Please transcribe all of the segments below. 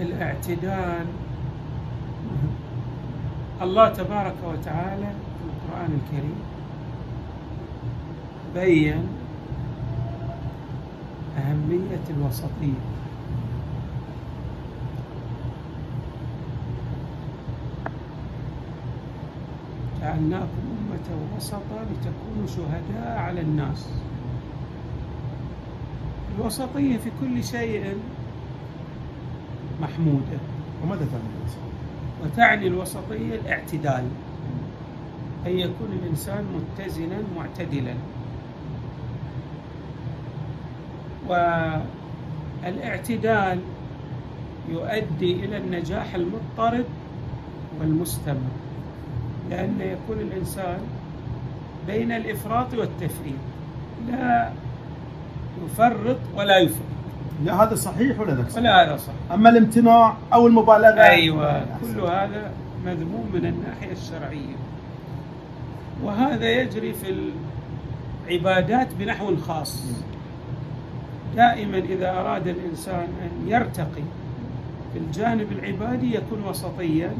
الاعتدال. الله تبارك وتعالى في القرآن الكريم بين أهمية الوسطية. جعلناكم أمة وسطا لتكونوا شهداء على الناس. الوسطية في كل شيء محمودة وماذا تعني الوسط؟ وتعني الوسطية الاعتدال. أن يكون الإنسان متزنا معتدلا. والاعتدال يؤدي إلى النجاح المضطرد والمستمر. لأن يكون الإنسان بين الإفراط والتفريط. لا يفرط ولا يفرط. لا هذا صحيح ولا ذاك صحيح؟ ولا هذا صح اما الامتناع أو المبالغه أحسن. كل هذا مذموم من الناحية الشرعية وهذا يجري في العبادات بنحو خاص دائما إذا أراد الإنسان أن يرتقي في الجانب العبادي يكون وسطيا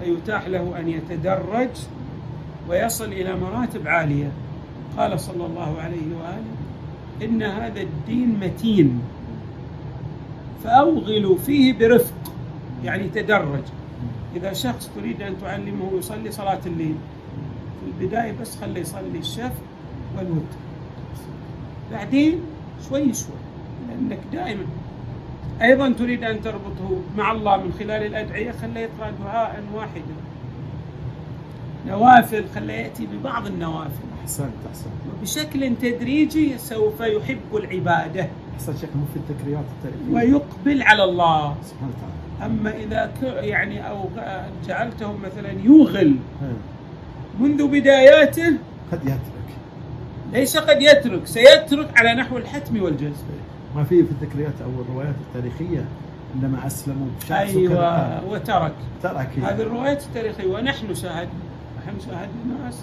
فيتاح له أن يتدرج ويصل إلى مراتب عالية قال صلى الله عليه وآله إن هذا الدين متين فأوغلوا فيه برفق يعني تدرج. إذا شخص تريد أن تعلمه يصلي صلاة الليل. في البداية بس خليه يصلي الشفع والوتر. بعدين شوي شوي لأنك دائما أيضا تريد أن تربطه مع الله من خلال الأدعية خليه يقرأ دعاء واحدا. نوافل خليه يأتي ببعض النوافل. أحسنت أحسنت. وبشكل تدريجي سوف يحب العبادة. احسنت شيخ مو في التكريات التاريخية. ويقبل على الله. سبحانه وتعالى. أما إذا ك- يعني أو جعلته مثلا يوغل. منذ بداياته قد يترك. ليس قد يترك سيترك على نحو الحتم والجزم. ما في في التكريات أو الروايات التاريخية عندما أسلموا شخص أيوة وترك. ترك. هذه الروايات التاريخية ونحن شاهدنا نحن شاهدنا ناس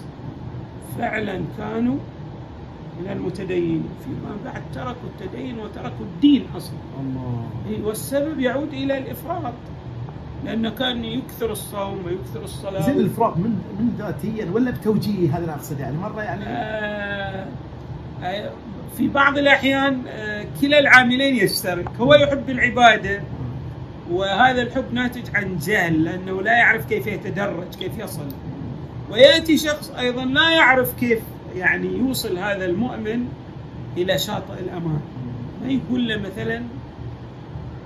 فعلا كانوا من المتدينين فيما بعد تركوا التدين وتركوا الدين أصلا. الله. إيه، والسبب يعود إلى الإفراط. لأنه كان يكثر الصوم ويكثر الصلاة. زين الإفراط من من ذاتيا ولا بتوجيه هذا اللي اقصد يعني مرة يعني آه، آه، في بعض الأحيان آه، كلا العاملين يشترك. هو يحب العبادة. وهذا الحب ناتج عن جهل لأنه لا يعرف كيف يتدرج كيف يصل. ويأتي شخص أيضا لا يعرف كيف يعني يوصل هذا المؤمن إلى شاطئ الأمان. ما يقول له مثلا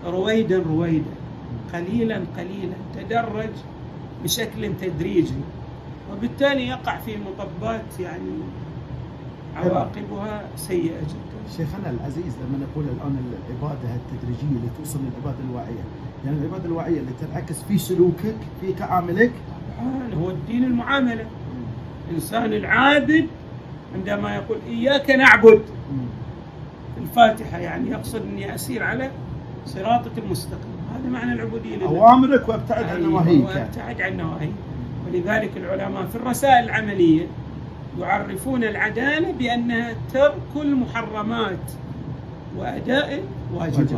رويدا رويدا. قليلا قليلا. تدرج بشكل تدريجي. وبالتالي يقع في مطبات يعني عواقبها سيئة جدا. شيخنا العزيز لما نقول الآن العبادة التدريجية اللي توصل للعبادة الواعية يعني العبادة الواعية اللي تنعكس في سلوكك في تعاملك؟ طبعاً هو الدين المعاملة. الإنسان العابد عندما يقول إياك نعبد. الفاتحة يعني يقصد أني أسير على صراطك المستقيم. هذا معنى العبودية لله. أوامرك وأبتعد عن أيوة، نواهيك. وأبتعد عن نواهي ولذلك العلماء في الرسائل العملية يعرفون العدالة بأنها ترك المحرمات وأداء الواجبات.